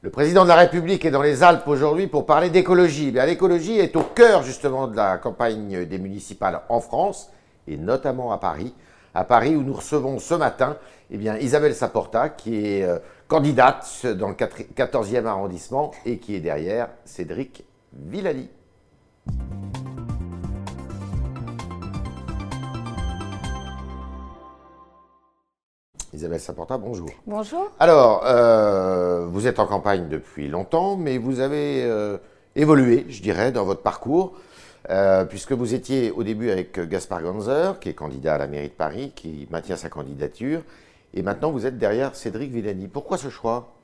Le président de la République est dans les Alpes aujourd'hui pour parler d'écologie. L'écologie est au cœur justement de la campagne des municipales en France et notamment à Paris. À Paris où nous recevons ce matin eh bien, Isabelle Saporta qui est euh, candidate dans le 14e arrondissement et qui est derrière Cédric Villani. Isabelle Saporta, bonjour. Bonjour. Alors, euh, vous êtes en campagne depuis longtemps, mais vous avez euh, évolué, je dirais, dans votre parcours, euh, puisque vous étiez au début avec Gaspard Ganzer, qui est candidat à la mairie de Paris, qui maintient sa candidature, et maintenant vous êtes derrière Cédric Villani. Pourquoi ce choix?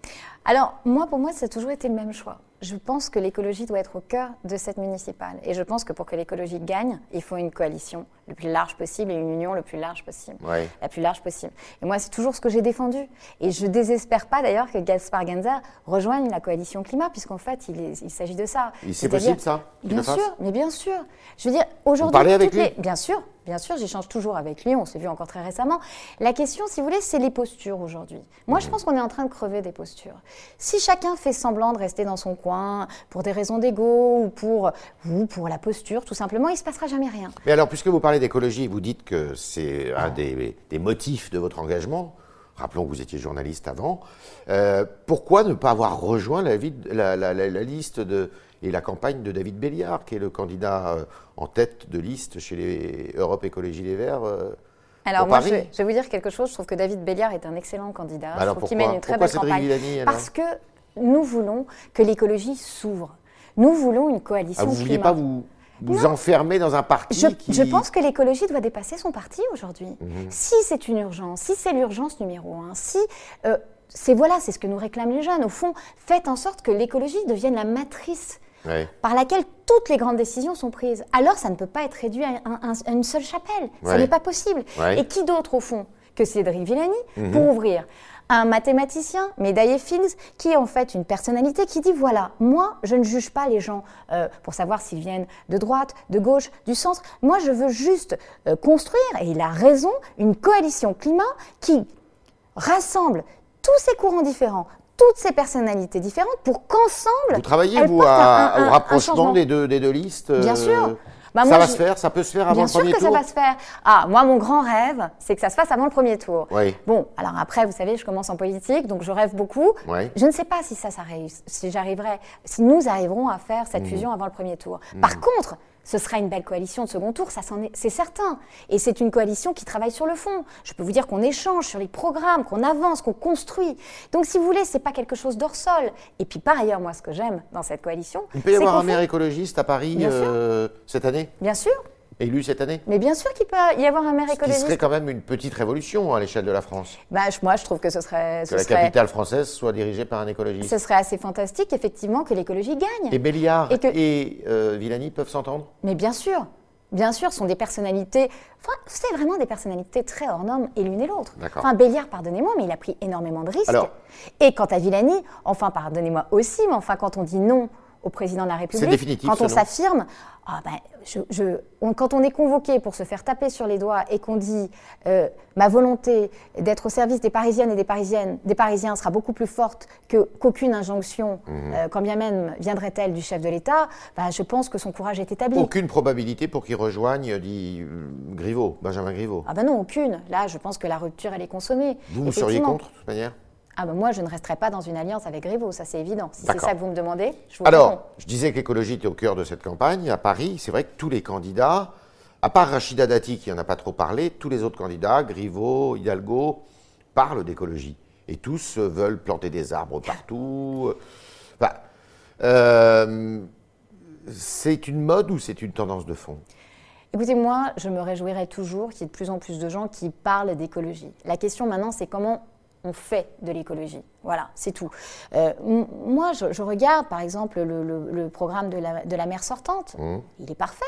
Alors, moi, pour moi, ça a toujours été le même choix. Je pense que l'écologie doit être au cœur de cette municipale. Et je pense que pour que l'écologie gagne, il faut une coalition le plus large possible et une union le plus large possible. La plus large possible. Et moi, c'est toujours ce que j'ai défendu. Et je désespère pas d'ailleurs que Gaspard Ganzer rejoigne la coalition climat, puisqu'en fait, il, s'agit de ça. C'est possible, ça Bien sûr, mais bien sûr. Je veux dire, aujourd'hui. Vous avec lui Bien sûr, Bien sûr, j'échange toujours avec lui, on s'est vu encore très récemment. La question, si vous voulez, c'est les postures aujourd'hui. Moi, je mmh. pense qu'on est en train de crever des postures. Si chacun fait semblant de rester dans son coin pour des raisons d'ego ou pour, ou pour la posture, tout simplement, il ne se passera jamais rien. Mais alors, puisque vous parlez d'écologie, vous dites que c'est un des, motifs de votre engagement. Rappelons que vous étiez journaliste avant. Euh, pourquoi ne pas avoir rejoint la, liste de, et la campagne de David Béliard, qui est le candidat euh, en tête de liste chez les Europe Écologie Les Verts euh, alors moi, je, vais vous dire quelque chose. Je trouve que David Béliard est un excellent candidat. Bah je trouve qu'il mène une très belle campagne. Parce que nous voulons que l'écologie s'ouvre. Nous voulons une coalition. Ah, vous ne vouliez pas vous, vous enfermer dans un parti je, qui... je pense que l'écologie doit dépasser son parti aujourd'hui. Mhm. Si c'est une urgence, si c'est l'urgence numéro un, si euh, c'est voilà, c'est ce que nous réclament les jeunes. Au fond, faites en sorte que l'écologie devienne la matrice par laquelle toutes les grandes décisions sont prises. Alors, ça ne peut pas être réduit à, une seule chapelle. Ça n'est pas possible. Et qui d'autre, au fond, que Cédric Villani mhm. pour ouvrir un mathématicien, médaillé Fields, qui est en fait une personnalité qui dit voilà, moi, je ne juge pas les gens euh, pour savoir s'ils viennent de droite, de gauche, du centre. Moi, je veux juste euh, construire, et il a raison, une coalition climat qui rassemble tous ces courants différents, toutes ces personnalités différentes pour qu'ensemble. Vous travaillez, vous, au rapprochement des, deux, des deux listes Bien euh, sûr. Bah, ça va se faire, ça peut se faire avant le premier tour. Bien sûr que ça va se faire. Ah, moi, mon grand rêve, c'est que ça se fasse avant le premier tour. Oui. Bon, alors après, vous savez, je commence en politique, donc je rêve beaucoup. Oui. Je ne sais pas si ça, ça si j'arriverai, si nous arriverons à faire cette mmh. fusion avant le premier tour. Mmh. Par contre, ce sera une belle coalition de second tour, ça c'est certain. Et c'est une coalition qui travaille sur le fond. Je peux vous dire qu'on échange sur les programmes, qu'on avance, qu'on construit. Donc, si vous voulez, c'est pas quelque chose d'hors sol. Et puis, par ailleurs, moi, ce que j'aime dans cette coalition, il peut y avoir un maire écologiste à Paris euh, cette année? Bien sûr élu cette année Mais bien sûr qu'il peut y avoir un maire écologiste. Ce serait quand même une petite révolution à l'échelle de la France. Bah, moi, je trouve que ce serait. que la capitale française soit dirigée par un écologiste. Ce serait assez fantastique, effectivement, que l'écologie gagne. Et Béliard et, euh, Villani peuvent s'entendre? Mais bien sûr Bien sûr, sont des personnalités, enfin, c'est vraiment des personnalités très hors normes et l'une et l'autre. Enfin, Béliard, pardonnez-moi, mais il a pris énormément de risques. Et quant à Villani, enfin, pardonnez-moi aussi, mais enfin, quand on dit non au président de la République, quand on s'affirme, ah ben, je, quand on est convoqué pour se faire taper sur les doigts et qu'on dit euh, ma volonté d'être au service des Parisiennes et des Parisiennes, des Parisiens sera beaucoup plus forte qu'aucune injonction, mhm. euh, quand bien même viendrait-elle du chef de l'État, ben, je pense que son courage est établi. Aucune probabilité pour qu'il rejoigne, dit euh, Griveaux, Benjamin Griveaux. Ah ben non, aucune. Là, je pense que la rupture elle est consommée. Vous, vous seriez contre de toute manière? Ah ben moi, je ne resterai pas dans une alliance avec Griveaux, ça c'est évident. Si c'est ça que vous me demandez, je vous Alors, je disais que l'écologie était au cœur de cette campagne. À Paris, c'est vrai que tous les candidats, à part Rachida Dati qui n'en a pas trop parlé, tous les autres candidats, Griveaux, Hidalgo, parlent d'écologie. Et tous veulent planter des arbres partout. Euh, c'est une mode ou c'est une tendance de fond? Écoutez, moi, je me réjouirais toujours qu'il y ait de plus en plus de gens qui parlent d'écologie. La question maintenant, c'est comment on fait de l'écologie. Voilà, c'est tout. Euh, moi, je, regarde par exemple le, programme de la, de mer sortante. Mmh. Il est parfait.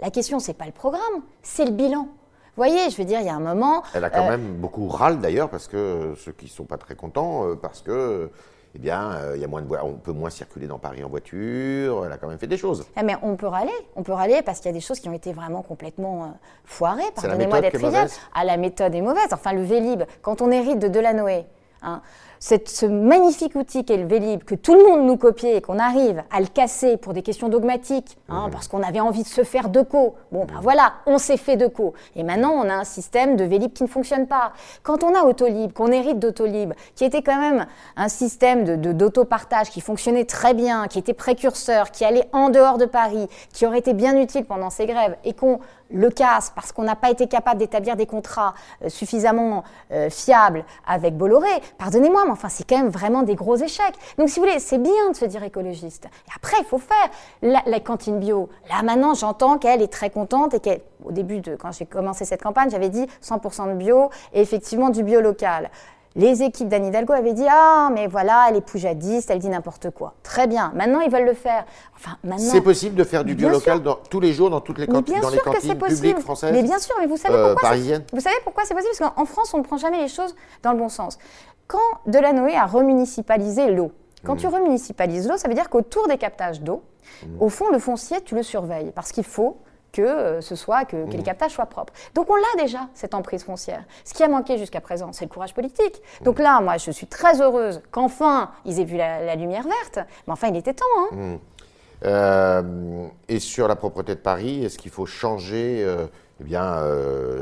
La question, c'est pas le programme, c'est le bilan. Vous voyez, je veux dire, il y a un moment. Elle a quand euh, même beaucoup râle d'ailleurs, parce que ceux qui ne sont pas très contents, euh, parce que eh bien, euh, il y a moins de on peut moins circuler dans Paris en voiture. Elle a quand même fait des choses. Ah, mais on peut râler, on peut râler parce qu'il y a des choses qui ont été vraiment complètement euh, foirées. Pardonnez-moi d'être trivial. Ah, la méthode est mauvaise. Enfin, le Vélib, quand on hérite de Delanoë, hein, ce magnifique outil qu'est le Vélib, que tout le monde nous copiait et qu'on arrive à le casser pour des questions dogmatiques, hein, mhm. parce qu'on avait envie de se faire de co. Bon, ben voilà, on s'est fait de co. Et maintenant, on a un système de Vélib qui ne fonctionne pas. Quand on a Autolib, qu'on hérite d'Autolib, qui était quand même un système d'autopartage de, qui fonctionnait très bien, qui était précurseur, qui allait en dehors de Paris, qui aurait été bien utile pendant ces grèves, et qu'on le casse parce qu'on n'a pas été capable d'établir des contrats euh, suffisamment euh, fiables avec Bolloré, pardonnez-moi, mais enfin, c'est quand même vraiment des gros échecs. Donc, si vous voulez, c'est bien de se dire écologiste. Après, il faut faire la, la cantine bio. Là, maintenant, j'entends qu'elle est très contente et qu'au début, de, quand j'ai commencé cette campagne, j'avais dit 100% de bio et effectivement du bio local. Les équipes d'Anne Hidalgo avaient dit Ah, mais voilà, elle est poujadiste, elle dit n'importe quoi. Très bien. Maintenant, ils veulent le faire. Enfin, maintenant. C'est possible de faire du bio local tous les jours dans toutes les, cantines, dans les cantines publiques françaises Mais bien sûr, mais vous savez euh, pourquoi Vous savez pourquoi c'est possible? Parce qu'en France, on ne prend jamais les choses dans le bon sens. Quand Delanoë a remunicipalisé l'eau, quand mmh. tu remunicipalises l'eau, ça veut dire qu'autour des captages d'eau, mmh. au fond, le foncier, tu le surveilles. Parce qu'il faut que euh, ce soit que, les mmh. captages soient propres. Donc on l'a déjà cette emprise foncière. Ce qui a manqué jusqu'à présent, c'est le courage politique. Donc là, moi, je suis très heureuse qu'enfin ils aient vu la, lumière verte. Mais enfin, il était temps. Hein. Mmh. Euh, et sur la propreté de Paris, est-ce qu'il faut changer euh, eh bien,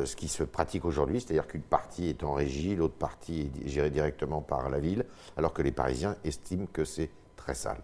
ce qui se pratique aujourd'hui, c'est-à-dire qu'une partie est en régie, l'autre partie est gérée directement par la ville, alors que les Parisiens estiment que c'est très sale.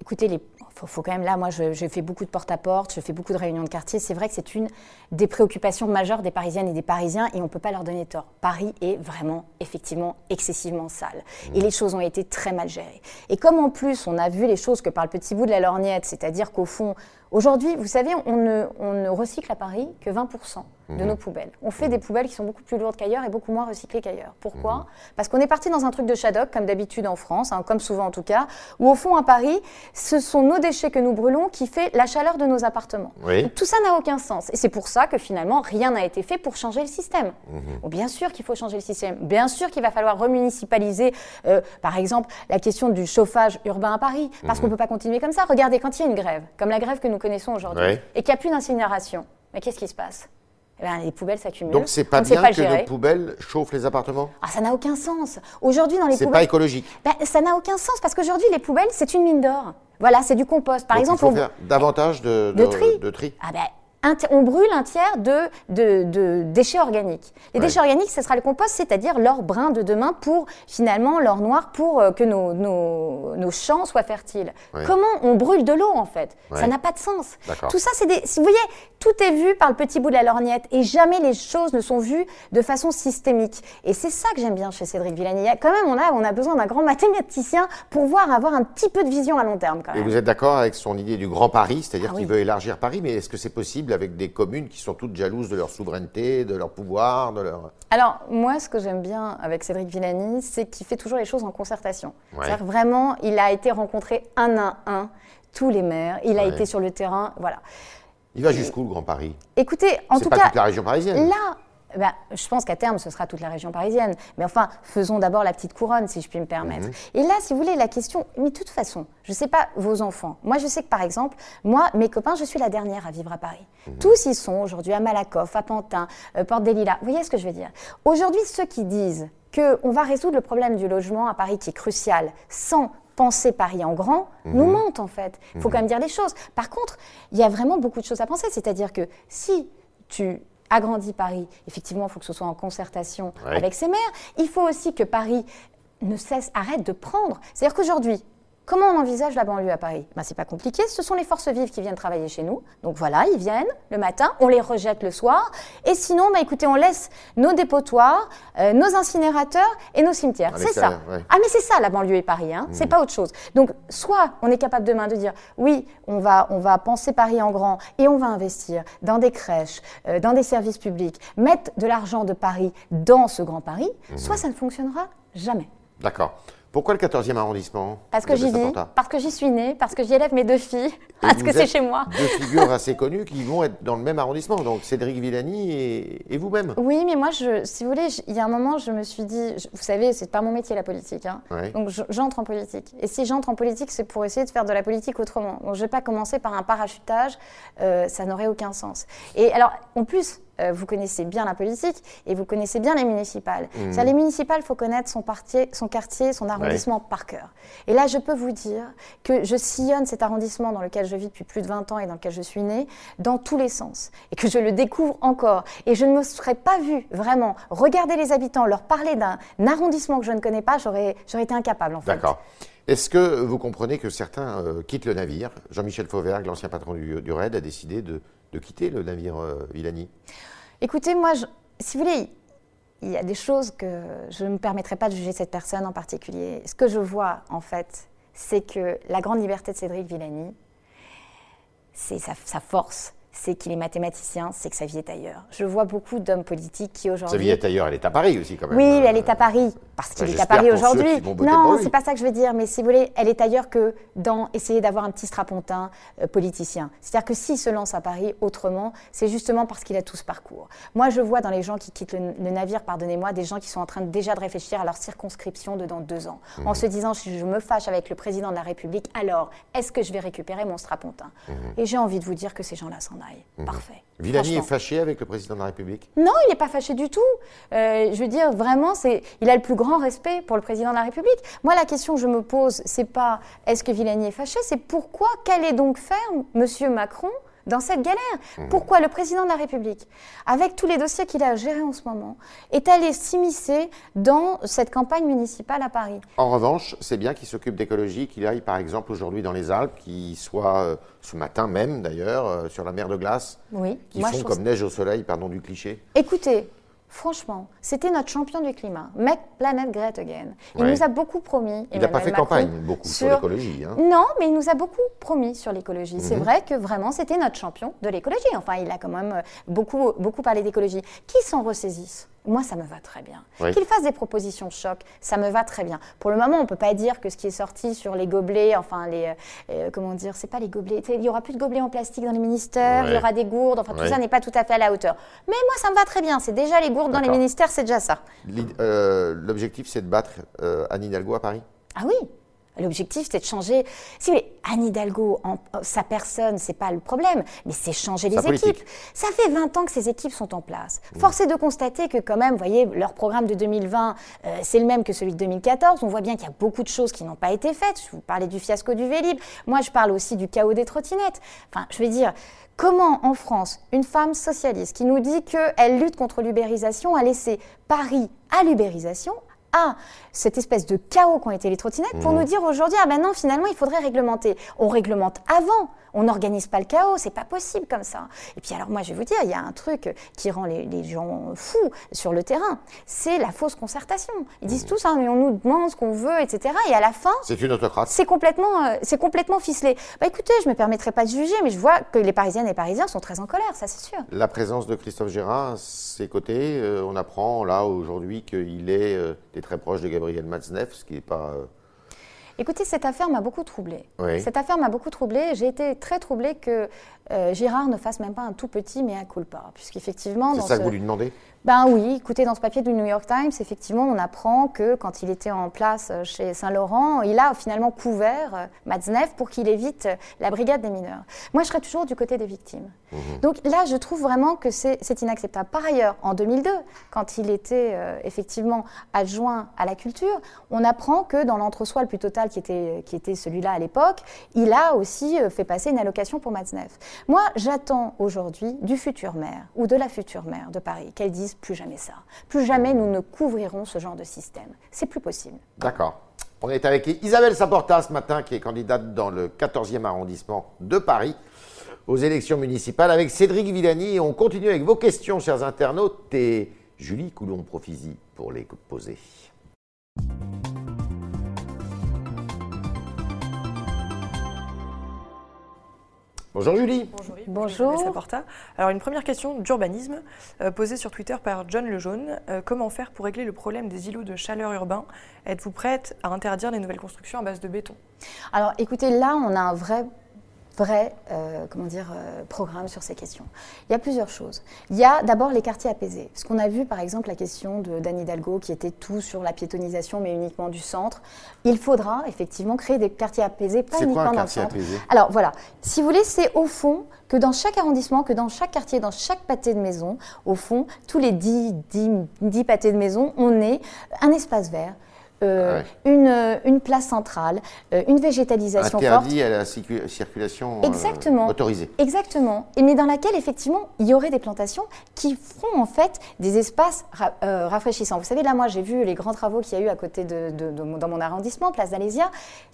Écoutez, il faut, quand même là, moi, je, fais beaucoup de porte-à-porte, je fais beaucoup de réunions de quartier. C'est vrai que c'est une des préoccupations majeures des Parisiennes et des Parisiens, et on ne peut pas leur donner tort. Paris est vraiment, effectivement, excessivement sale, et mmh. les choses ont été très mal gérées. Et comme en plus, on a vu les choses que par le petit bout de la lorgnette, c'est-à-dire qu'au fond, Aujourd'hui, vous savez, on ne, on ne, recycle à Paris que 20% de mhm. nos poubelles. On fait des poubelles qui sont beaucoup plus lourdes qu'ailleurs et beaucoup moins recyclées qu'ailleurs. Pourquoi mhm. Parce qu'on est parti dans un truc de Shadok, comme d'habitude en France, hein, comme souvent en tout cas, où au fond à Paris, ce sont nos déchets que nous brûlons qui fait la chaleur de nos appartements. tout ça n'a aucun sens. Et c'est pour ça que finalement, rien n'a été fait pour changer le système. Mhm. bien sûr qu'il faut changer le système. Bien sûr qu'il va falloir remunicipaliser, euh, par exemple, la question du chauffage urbain à Paris. Parce qu'on ne peut pas continuer comme ça. Regardez, quand il y a une grève, comme la grève que nous connaissons aujourd'hui, et qu'il n'y a plus d'incinération, mais qu'est-ce qui se passe? Eh ben, les poubelles s'accumulent. Donc c'est pas bien que nos poubelles chauffent les appartements? Ah ça n'a aucun sens. Aujourd'hui dans les poubelles. C'est pas écologique. Ben, ça n'a aucun sens parce qu'aujourd'hui les poubelles c'est une mine d'or. Voilà, c'est du compost. Par exemple, il faut faire davantage de, de, tri. De tri. Ah ben, on brûle un tiers de, déchets organiques. Les déchets organiques, ce sera le compost, c'est-à-dire leur brin de demain pour finalement leur noir pour euh, que nos, champs soient fertiles. Comment on brûle de l'eau en fait? Ça n'a pas de sens. Tout ça, c'est des. Vous voyez, tout est vu par le petit bout de la lorgnette et jamais les choses ne sont vues de façon systémique. Et c'est ça que j'aime bien chez Cédric Villani. Quand même, on a, on a besoin d'un grand mathématicien pour voir avoir un petit peu de vision à long terme. Quand même. Et vous êtes d'accord avec son idée du Grand Paris, c'est-à-dire ah qu'il veut élargir Paris, mais est-ce que c'est possible avec des communes qui sont toutes jalouses de leur souveraineté, de leur pouvoir, de leur... Alors, moi, ce que j'aime bien avec Cédric Villani, c'est qu'il fait toujours les choses en concertation. C'est-à-dire vraiment, il a été rencontré un à un, tous les maires, il a été sur le terrain, voilà. Il va jusqu'où, le Grand Paris? Écoutez, en tout pas cas... toute la région parisienne. Là, ben, je pense qu'à terme, ce sera toute la région parisienne. Mais enfin, faisons d'abord la petite couronne, si je puis me permettre. Mhm. Et là, si vous voulez, la question, mais de toute façon, je ne sais pas vos enfants. Moi, je sais que par exemple, moi, mes copains, je suis la dernière à vivre à Paris. Mhm. Tous y sont aujourd'hui à Malakoff, à Pantin, euh, Porte des Lilas. Vous voyez ce que je veux dire? Aujourd'hui, ceux qui disent qu'on va résoudre le problème du logement à Paris qui est crucial sans penser Paris en grand, mhm. nous mentent en fait. Il faut quand même dire les choses. Par contre, il y a vraiment beaucoup de choses à penser. C'est-à-dire que si tu agrandit Paris, effectivement, il faut que ce soit en concertation avec ses maires. Il faut aussi que Paris ne cesse, arrête de prendre. C'est-à-dire qu'aujourd'hui, Comment on envisage la banlieue à Paris? Ben, C'est pas compliqué, ce sont les forces vives qui viennent travailler chez nous. Donc voilà, ils viennent le matin, on les rejette le soir. Et sinon, bah, écoutez, on laisse nos dépotoirs, euh, nos incinérateurs et nos cimetières. C'est ça. Ah mais c'est ça la banlieue et Paris, hein. c'est mmh. pas autre chose. Donc soit on est capable demain de dire oui, on va, on va penser Paris en grand et on va investir dans des crèches, euh, dans des services publics, mettre de l'argent de Paris dans ce grand Paris, mmh. soit ça ne fonctionnera jamais. D'accord. Pourquoi le 14e arrondissement Parce que j'y vis, parce que j'y suis née, parce que j'y élève mes deux filles, parce que c'est chez moi. Deux figures assez connues qui vont être dans le même arrondissement, donc Cédric Villani et, vous-même. Oui, mais moi, je, si vous voulez, il y a un moment, je me suis dit, vous savez, c'est pas mon métier la politique, hein. donc j'entre en politique. Et si j'entre en politique, c'est pour essayer de faire de la politique autrement. Donc je vais pas commencer par un parachutage, euh, ça n'aurait aucun sens. Et alors, en plus, euh, vous connaissez bien la politique et vous connaissez bien les municipales. Mmh. Les municipales, il faut connaître son, son quartier, son arrondissement par cœur. Et là, je peux vous dire que je sillonne cet arrondissement dans lequel je vis depuis plus de 20 ans et dans lequel je suis née, dans tous les sens. Et que je le découvre encore. Et je ne me serais pas vue vraiment regarder les habitants, leur parler d'un arrondissement que je ne connais pas, j'aurais été incapable en fait. D'accord. Est-ce que vous comprenez que certains euh, quittent le navire? Jean-Michel Fauvergue, l'ancien patron du, du, RAID, a décidé de, quitter le navire euh, Villani? Écoutez, moi, si vous voulez, il y a des choses que je ne me permettrai pas de juger cette personne en particulier. Ce que je vois, en fait, c'est que la grande liberté de Cédric Villani, c'est sa force, c'est qu'il est mathématicien, c'est que sa vie est ailleurs. Je vois beaucoup d'hommes politiques qui aujourd'hui. Sa vie est ailleurs, elle est à Paris aussi quand même. Oui, elle est à Paris, parce qu'il est à Paris aujourd'hui. Non, c'est pas ça que je veux dire, mais si vous voulez, elle est ailleurs que dans essayer d'avoir un petit strapontin euh, politicien. C'est-à-dire que s'il se lance à Paris autrement, c'est justement parce qu'il a tout ce parcours. Moi, je vois dans les gens qui quittent le, navire, pardonnez-moi, des gens qui sont en train déjà de réfléchir à leur circonscription de dans deux ans, en mhm. se disant si je me fâche avec le président de la République, alors est-ce que je vais récupérer mon strapontin? Mhm. Et j'ai envie de vous dire que ces gens-là s'en Mhm. Parfait. Villani est fâché avec le président de la République Non, il n'est pas fâché du tout. Euh, je veux dire, vraiment, c'est, il a le plus grand respect pour le président de la République. Moi, la question que je me pose, c'est pas est-ce que Villani est fâché, c'est pourquoi, qu'allait donc faire M. Macron dans cette galère. Mmh. Pourquoi le président de la République, avec tous les dossiers qu'il a à gérer en ce moment, est allé s'immiscer dans cette campagne municipale à Paris? En revanche, c'est bien qu'il s'occupe d'écologie, qu'il aille par exemple aujourd'hui dans les Alpes, qu'il soit euh, ce matin même d'ailleurs euh, sur la mer de glace, oui. qui font comme neige au soleil, pardon du cliché. Écoutez, Franchement, c'était notre champion du climat, Make Planet Great Again. Il nous a beaucoup promis. Il n'a pas fait campagne beaucoup sur, l'écologie. Hein. Non, mais il nous a beaucoup promis sur l'écologie. C'est mhm. vrai que vraiment, c'était notre champion de l'écologie. Enfin, il a quand même euh, beaucoup, beaucoup parlé d'écologie. Qui s'en ressaisissent? Moi, ça me va très bien. Qu'il fasse des propositions choc, ça me va très bien. Pour le moment, on ne peut pas dire que ce qui est sorti sur les gobelets, enfin, les, euh, euh, comment dire, c'est pas les gobelets, il y aura plus de gobelets en plastique dans les ministères, il y aura des gourdes, enfin, tout ça n'est pas tout à fait à la hauteur. Mais moi, ça me va très bien. C'est déjà les gourdes dans les ministères, c'est déjà ça. Euh, l'objectif, c'est de battre Anne Hidalgo à Paris? Ah oui, L'objectif, c'est de changer. Si vous voulez, Anne Hidalgo, en, sa personne, c'est pas le problème, mais c'est changer les équipes. Ça fait 20 ans que ces équipes sont en place. Mmh. Force est de constater que, quand même, vous voyez, leur programme de 2020, euh, c'est le même que celui de 2014. On voit bien qu'il y a beaucoup de choses qui n'ont pas été faites. Je vous parlais du fiasco du Vélib. Moi, je parle aussi du chaos des trottinettes. Enfin, je veux dire, Comment en France, une femme socialiste qui nous dit qu'elle lutte contre l'ubérisation a laissé Paris à l'ubérisation, à cette espèce de chaos qu'ont été les trottinettes pour mmh. nous dire aujourd'hui ah ben non finalement il faudrait réglementer. On réglemente avant, on n'organise pas le chaos, c'est pas possible comme ça. Et puis alors moi je vais vous dire, il y a un truc qui rend les, gens fous sur le terrain, c'est la fausse concertation. Ils disent mmh. tous ça, mais on nous demande ce qu'on veut, etc. Et à la fin, c'est une autocrate. C'est complètement, euh, c'est complètement ficelé. Bah écoutez, je me permettrai pas de juger, mais je vois que les Parisiennes et Parisiens sont très en colère, ça c'est sûr. La présence de Christophe Gérard, ses côtés, euh, on apprend là aujourd'hui qu'il est, euh, est, très proche de Gabriel Matzneff, ce qui n'est pas Écoutez, cette affaire m'a beaucoup troublée. Cette affaire m'a beaucoup troublée. J'ai été très troublée que euh, Girard ne fasse même pas un tout petit mais un pas. Puisqu'effectivement. C'est ça que vous lui demandez? Ben oui, écoutez, dans ce papier du New York Times, effectivement, on apprend que quand il était en place euh, chez Saint-Laurent, il a finalement couvert euh, Matzneff pour qu'il évite la brigade des mineurs. Moi, je serais toujours du côté des victimes. Mhm. Donc là, je trouve vraiment que c'est inacceptable. Par ailleurs, en 2002, quand il était effectivement adjoint à la culture, on apprend que dans l'entre-soi le plus total qui était, qui était celui-là à l'époque, il a aussi fait passer une allocation pour Matzneff. Moi, j'attends aujourd'hui du futur maire ou de la future maire de Paris qu'elle dise plus jamais ça. Plus jamais nous ne couvrirons ce genre de système. C'est plus possible. D'accord. On est avec Isabelle Saporta ce matin, qui est candidate dans le 14e arrondissement de Paris aux élections municipales avec Cédric Villani. on continue avec vos questions, chers internautes, et Julie Coulon-Profisi pour les poser. Bonjour Julie. Bonjour. Bonjour. Alors une première question d'urbanisme euh, posée sur Twitter par John Lejaune. Euh, comment faire pour régler le problème des îlots de chaleur urbains Êtes-vous prête à interdire les nouvelles constructions à base de béton? Alors écoutez, là on a un vrai vrai euh, comment dire, euh, programme sur ces questions. Il y a plusieurs choses. Il y a d'abord les quartiers apaisés. Ce qu'on a vu, par exemple, la question de d'Anne Hidalgo, qui était tout sur la piétonisation, mais uniquement du centre. Il faudra effectivement créer des quartiers apaisés, pas uniquement quoi un dans le centre. apaisé? Alors voilà, si vous voulez, c'est au fond que dans chaque arrondissement, que dans chaque quartier, dans chaque pâté de maison, au fond, tous les 10, 10, 10 pâtés de maison, on ait un espace vert. Euh, une, euh, une place centrale, euh, une végétalisation forte. Interdit à la circu- circulation euh, Exactement. autorisée. Exactement. Et mais dans laquelle, effectivement, il y aurait des plantations qui feront, en fait, des espaces ra- euh, rafraîchissants. Vous savez, là, moi, j'ai vu les grands travaux qu'il y a eu à côté de, de- de mon- dans mon arrondissement, place d'Alésia.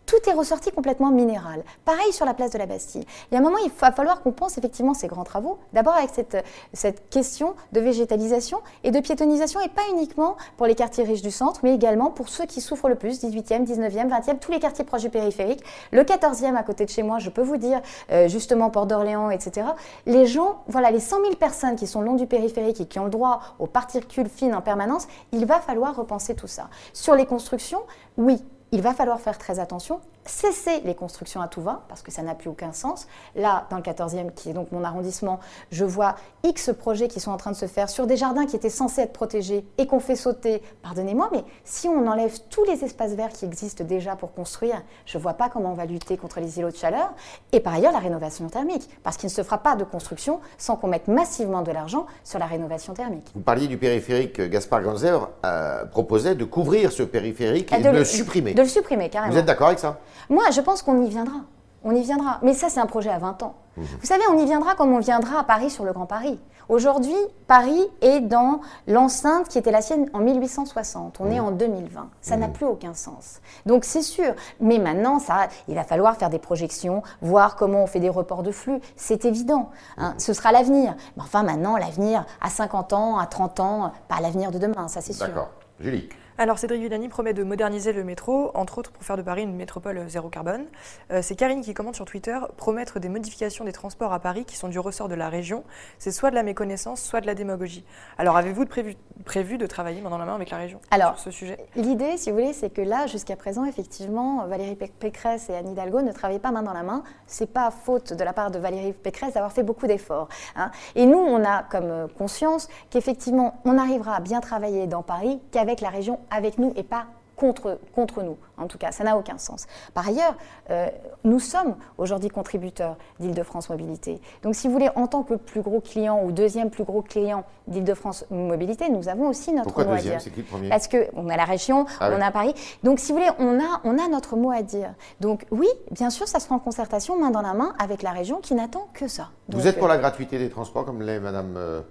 Tout est ressorti complètement minéral. Pareil sur la place de la Bastille. Il y a un moment, il va falloir qu'on pense effectivement ces grands travaux, d'abord avec cette, question de végétalisation et de piétonisation, et pas uniquement pour les quartiers riches du centre, mais également pour ceux qui souffrent le plus, 18e, 19e, 20e, tous les quartiers proches du périphérique. Le 14e à côté de chez moi, je peux vous dire, euh, justement, Port d'Orléans, etc. Les gens, voilà, les 100 000 personnes qui sont le long du périphérique et qui ont le droit aux particules fines en permanence, il va falloir repenser tout ça. Sur les constructions, oui, il va falloir faire très attention, cesser les constructions à tout va, parce que ça n'a plus aucun sens. Là, dans le 14e, qui est donc mon arrondissement, je vois X projets qui sont en train de se faire sur des jardins qui étaient censés être protégés et qu'on fait sauter. Pardonnez-moi, mais si on enlève tous les espaces verts qui existent déjà pour construire, je ne vois pas comment on va lutter contre les îlots de chaleur. Et par ailleurs, la rénovation thermique, parce qu'il ne se fera pas de construction sans qu'on mette massivement de l'argent sur la rénovation thermique. Vous parliez du périphérique. Gaspard Ganzer euh, proposait de couvrir ce périphérique et Et de, le supprimer. De le supprimer, carrément. Vous êtes d'accord avec ça? Moi, je pense qu'on y viendra. On y viendra. Mais ça, c'est un projet à 20 ans. Mhm. Vous savez, on y viendra comme on viendra à Paris sur le Grand Paris. Aujourd'hui, Paris est dans l'enceinte qui était la sienne en 1860. On est Mhm. en 2020. Ça n'a plus aucun sens. Donc c'est sûr. Mais maintenant, ça, il va falloir faire des projections, voir comment on fait des reports de flux. C'est évident. hein. Mhm. Ce sera l'avenir. Mais enfin, maintenant, l'avenir à 50 ans, à 30 ans, pas l'avenir de demain, ça c'est sûr. D'accord. Julie. Alors Cédric Villani promet de moderniser le métro, entre autres pour faire de Paris une métropole zéro carbone. Euh, c'est Karine qui commente sur Twitter promettre des modifications des transports à Paris qui sont du ressort de la région. C'est soit de la méconnaissance, soit de la démagogie. Alors avez-vous prévu, prévu de travailler main dans la main avec la région Alors, sur ce sujet? L'idée, si vous voulez, c'est que là, jusqu'à présent, effectivement, Valérie Pécresse et Anne Hidalgo ne travaillaient pas main dans la main. C'est pas faute de la part de Valérie Pécresse d'avoir fait beaucoup d'efforts. hein. Et nous, on a comme euh, conscience qu'effectivement, on n'arrivera à bien travailler dans Paris qu'avec la région, avec nous et pas contre, contre nous. En tout cas, ça n'a aucun sens. Par ailleurs, euh, nous sommes aujourd'hui contributeurs d'Île-de-France Mobilité. Donc, si vous voulez, en tant que plus gros client ou deuxième plus gros client d'Île-de-France Mobilité, nous avons aussi notre Pourquoi mot à dire. C'est qui le premier Parce qu'on a la région, Ah on oui. a Paris. Donc, si vous voulez, on a, on a notre mot à dire. Donc, oui, bien sûr, ça se fait en concertation, main dans la main, avec la région qui n'attend que ça. Vous êtes pour euh, la gratuité des transports comme l'est Madame euh,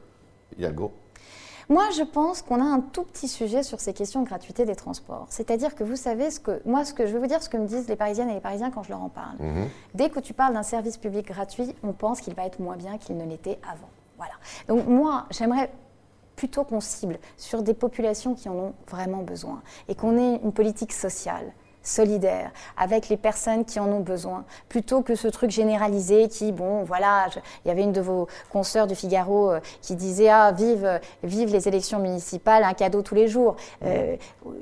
Hidalgo Moi, je pense qu'on a un tout petit sujet sur ces questions de gratuité des transports. C'est-à-dire que vous savez, ce que, moi, ce que je vais vous dire, ce que me disent les Parisiennes et les Parisiens quand je leur en parle. Mhm. Dès que tu parles d'un service public gratuit, on pense qu'il va être moins bien qu'il ne l'était avant. Voilà. Donc moi, j'aimerais plutôt qu'on cible sur des populations qui en ont vraiment besoin et qu'on ait une politique sociale solidaire avec les personnes qui en ont besoin, plutôt que ce truc généralisé qui, bon, voilà, il y avait une de vos consoeurs du Figaro euh, qui disait, ah, vive, vive les élections municipales, un cadeau tous les jours. Euh,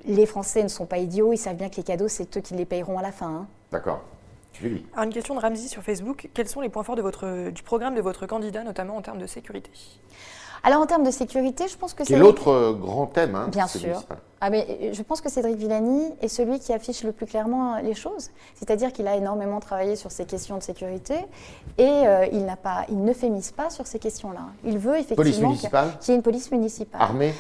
les Français ne sont pas idiots, ils savent bien que les cadeaux, c'est eux qui les payeront à la fin. hein. D'accord. Julie. Alors une question de Ramsey sur Facebook. Quels sont les points forts de votre, du programme de votre candidat, notamment en termes de sécurité? Alors en termes de sécurité, je pense que c'est l'autre euh, grand thème hein, Bien sûr. municipal. Ah mais euh, je pense que Cédric Villani est celui qui affiche le plus clairement euh, les choses. C'est-à-dire qu'il a énormément travaillé sur ces questions de sécurité et euh, il n'a pas, il ne fémise pas sur ces questions-là. Il veut effectivement Police qu'il- y ait une police municipale. Armée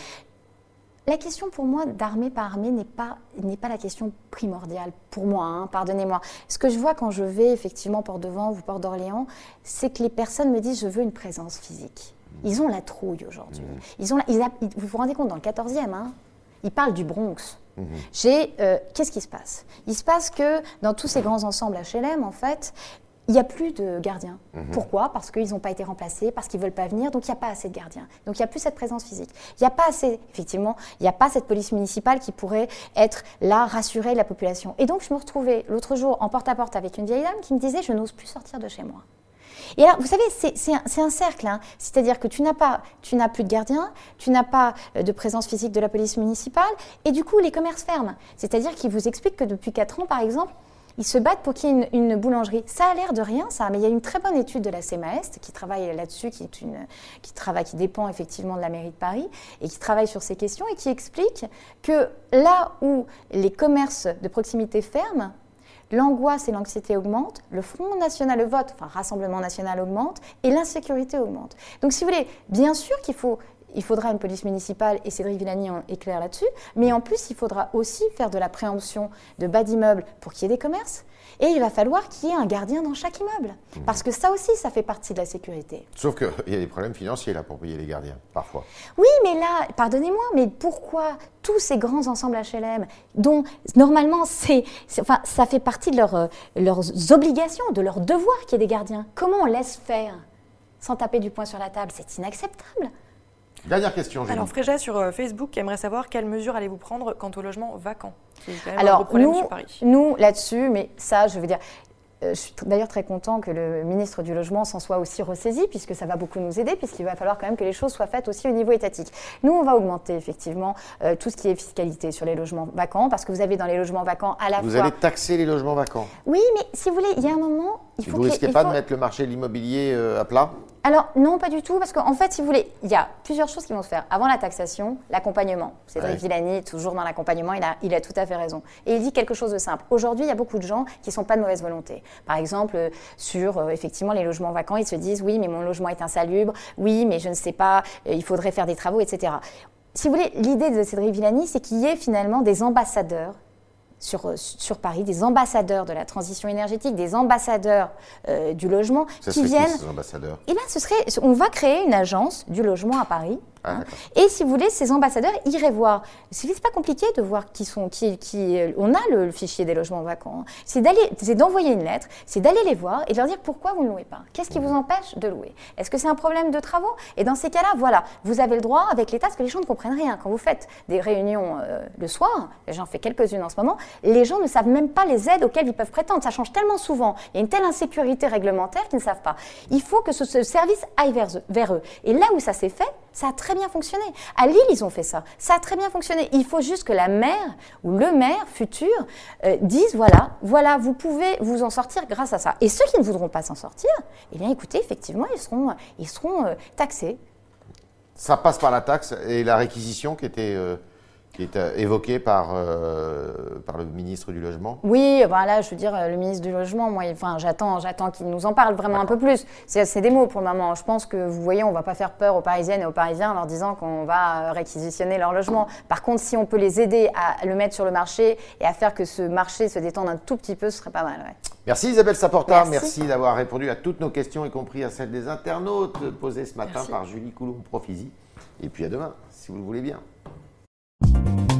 La question pour moi d'armée par armée n'est pas, n'est pas la question primordiale pour moi, hein, pardonnez-moi. Ce que je vois quand je vais effectivement Port-de-Vent ou Port-d'Orléans, c'est que les personnes me disent je veux une présence physique. Ils ont la trouille aujourd'hui. Ils ont la- ils a- ils- vous vous rendez compte, dans le 14e, hein, ils parlent du Bronx. J'ai, euh, qu'est-ce qui se passe? Il se passe que dans tous ces grands ensembles HLM, en fait, il n'y a plus de gardiens. Pourquoi? Parce qu'ils n'ont pas été remplacés, parce qu'ils ne veulent pas venir, donc il n'y a pas assez de gardiens. Donc il n'y a plus cette présence physique. Il n'y a pas assez, effectivement, il n'y a pas cette police municipale qui pourrait être là, rassurer la population. Et donc je me retrouvais l'autre jour en porte-à-porte avec une vieille dame qui me disait Je n'ose plus sortir de chez moi. Et alors, vous savez, c'est- un, cercle. hein. C'est-à-dire que tu n'as pas, plus de gardiens, tu n'as pas euh, de présence physique de la police municipale, et du coup, les commerces ferment. C'est-à-dire qu'ils vous expliquent que depuis 4 ans, par exemple, ils se battent pour qu'il y ait une, boulangerie. Ça a l'air de rien, ça, mais il y a une très bonne étude de la CEMAEST qui travaille là-dessus, est qui, travaille, qui dépend effectivement de la mairie de Paris et qui travaille sur ces questions et qui explique que là où les commerces de proximité ferment, l'angoisse et l'anxiété augmentent, le Front National, vote, enfin Rassemblement National augmente et l'insécurité augmente. Donc si vous voulez, bien sûr qu'il faut il faudra une police municipale, et Cédric Villani est clair là-dessus, mais en plus, il faudra aussi faire de la préemption de bas d'immeubles pour qu'il y ait des commerces, et il va falloir qu'il y ait un gardien dans chaque immeuble, mmh. parce que ça aussi, ça fait partie de la sécurité. Sauf qu'il y a des problèmes financiers là pour payer les gardiens, parfois. Oui, mais là, pardonnez-moi, mais pourquoi tous ces grands ensembles HLM, dont normalement c'est, enfin, ça fait partie de euh, leurs obligations, de leurs devoirs qu'il y ait des gardiens, comment on laisse faire sans taper du poing sur la table? C'est inacceptable. Dernière question. Alors Fréja sur euh, Facebook aimerait savoir quelles mesures allez-vous prendre quant au logement vacant? Alors nous, nous là-dessus, mais ça, je veux dire, euh, je suis d'ailleurs très content que le ministre du Logement s'en soit aussi ressaisi, puisque ça va beaucoup nous aider, puisqu'il va falloir quand même que les choses soient faites aussi au niveau étatique. Nous, on va augmenter effectivement euh, tout ce qui est fiscalité sur les logements vacants, parce que vous avez dans les logements vacants à la fois. Vous allez taxer les logements vacants Oui, mais si vous voulez, il y a un moment. Il faut vous ne risquez pas de mettre le marché de l'immobilier à plat alors non, pas du tout, parce qu'en fait, si vous voulez, il y a plusieurs choses qui vont se faire. Avant la taxation, l'accompagnement. Cédric Villani, toujours dans l'accompagnement, il a, il a tout à fait raison. Et il dit quelque chose de simple. Aujourd'hui, il y a beaucoup de gens qui ne sont pas de mauvaise volonté. Par exemple, euh, sur euh, effectivement les logements vacants, ils se disent oui, mais mon logement est insalubre, oui, mais je ne sais pas, euh, il faudrait faire des travaux, etc. Si vous voulez, l'idée de Cédric Villani, c'est qu'il y ait finalement des ambassadeurs sur, euh, sur, Paris, des ambassadeurs de la transition énergétique, des ambassadeurs euh, du logement qui viennent. ces ambassadeurs? Eh bien, ce serait, on va créer une agence du logement à Paris ah, hein. Et si vous voulez, ces ambassadeurs iraient voir. C'est pas compliqué de voir qui sont, qui, qui on a le, fichier des logements vacants. C'est d'aller, c'est d'envoyer une lettre, c'est d'aller les voir et de leur dire pourquoi vous ne louez pas. Qu'est-ce qui vous empêche de louer? Est-ce que c'est un problème de travaux? Et dans ces cas-là, voilà, vous avez le droit avec l'État, parce que les gens ne comprennent rien. Quand vous faites des réunions euh, le soir, j'en fais quelques-unes en ce moment, les gens ne savent même pas les aides auxquelles ils peuvent prétendre. Ça change tellement souvent. Il y a une telle insécurité réglementaire qu'ils ne savent pas. Il faut que ce, ce service aille vers eux, vers eux. Et là où ça s'est fait, ça a très bien fonctionné. À Lille, ils ont fait ça. Ça a très bien fonctionné. Il faut juste que la maire ou le maire futur euh, dise voilà, voilà, vous pouvez vous en sortir grâce à ça. Et ceux qui ne voudront pas s'en sortir, eh bien, écoutez, effectivement, ils seront, ils seront euh, taxés. Ça passe par la taxe et la réquisition qui était. Euh, qui est euh, évoqué par, euh, par le ministre du Logement Oui, voilà, je veux dire, le ministre du Logement, moi, enfin, j'attends, j'attends qu'il nous en parle vraiment un peu plus. C'est des mots pour le moment. Je pense que, vous voyez, on ne va pas faire peur aux Parisiennes et aux Parisiens en leur disant qu'on va réquisitionner leur logement. Par contre, si on peut les aider à le mettre sur le marché et à faire que ce marché se détende un tout petit peu, ce serait pas mal. Merci Isabelle Saporta, merci, d'avoir répondu à toutes nos questions, y compris à celles des internautes posées ce matin par Julie Coulomb-Profisi. Et puis à demain, si vous le voulez bien. you